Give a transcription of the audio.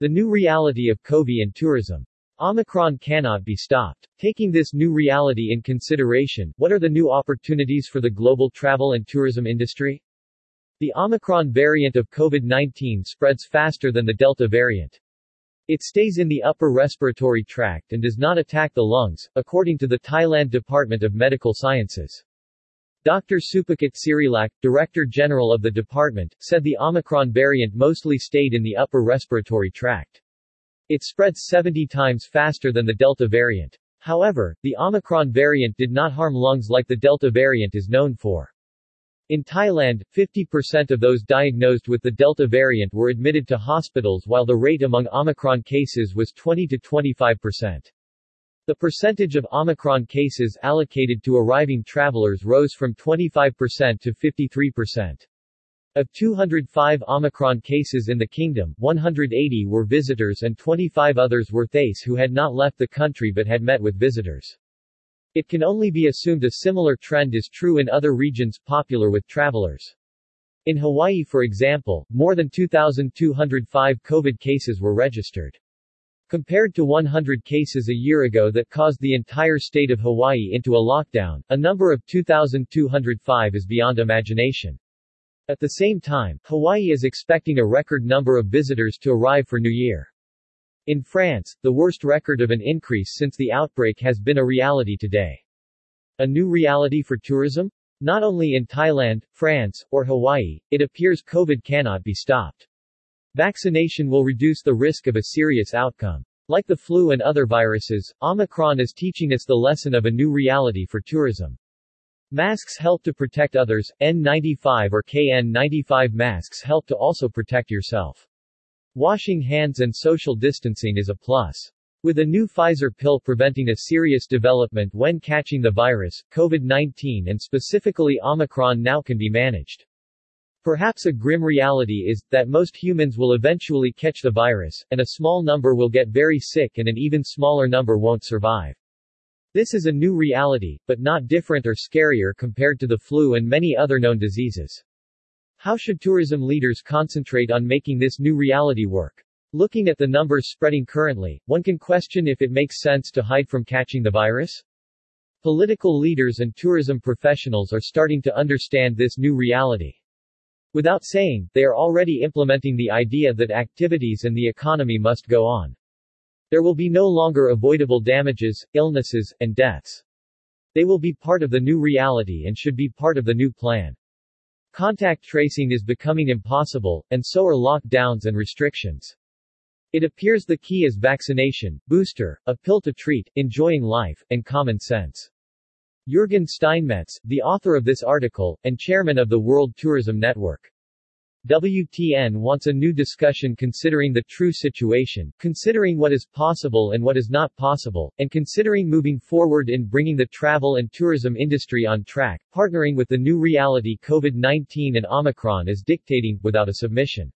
The new reality of COVID and tourism. Omicron cannot be stopped. Taking this new reality in consideration, what are the new opportunities for the global travel and tourism industry? The Omicron variant of COVID-19 spreads faster than the Delta variant. It stays in the upper respiratory tract and does not attack the lungs, according to the Thailand Department of Medical Sciences. Dr. Supakit Sirilak, Director General of the department, said the Omicron variant mostly stayed in the upper respiratory tract. It spreads 70 times faster than the Delta variant. However, the Omicron variant did not harm lungs like the Delta variant is known for. In Thailand, 50% of those diagnosed with the Delta variant were admitted to hospitals while the rate among Omicron cases was 20 to 25%. The percentage of Omicron cases allocated to arriving travelers rose from 25% to 53%. Of 205 Omicron cases in the kingdom, 180 were visitors and 25 others were Thais who had not left the country but had met with visitors. It can only be assumed a similar trend is true in other regions popular with travelers. In Hawaii for example, more than 2,205 COVID cases were registered. Compared to 100 cases a year ago that caused the entire state of Hawaii into a lockdown, a number of 2,205 is beyond imagination. At the same time, Hawaii is expecting a record number of visitors to arrive for New Year. In France, the worst record of an increase since the outbreak has been a reality today. A new reality for tourism? Not only in Thailand, France, or Hawaii, it appears COVID cannot be stopped. Vaccination will reduce the risk of a serious outcome. Like the flu and other viruses, Omicron is teaching us the lesson of a new reality for tourism. Masks help to protect others, N95 or KN95 masks help to also protect yourself. Washing hands and social distancing is a plus. With a new Pfizer pill preventing a serious development when catching the virus, COVID-19 and specifically Omicron now can be managed. Perhaps a grim reality is, that most humans will eventually catch the virus, and a small number will get very sick and an even smaller number won't survive. This is a new reality, but not different or scarier compared to the flu and many other known diseases. How should tourism leaders concentrate on making this new reality work? Looking at the numbers spreading currently, one can question if it makes sense to hide from catching the virus. Political leaders and tourism professionals are starting to understand this new reality. Without saying, they are already implementing the idea that activities and the economy must go on. There will be no longer avoidable damages, illnesses, and deaths. They will be part of the new reality and should be part of the new plan. Contact tracing is becoming impossible, and so are lockdowns and restrictions. It appears the key is vaccination, booster, a pill to treat, enjoying life, and common sense. Jürgen Steinmetz, the author of this article, and chairman of the World Tourism Network. WTN wants a new discussion considering the true situation, considering what is possible and what is not possible, and considering moving forward in bringing the travel and tourism industry on track, partnering with the new reality COVID-19 and Omicron is dictating, without a submission.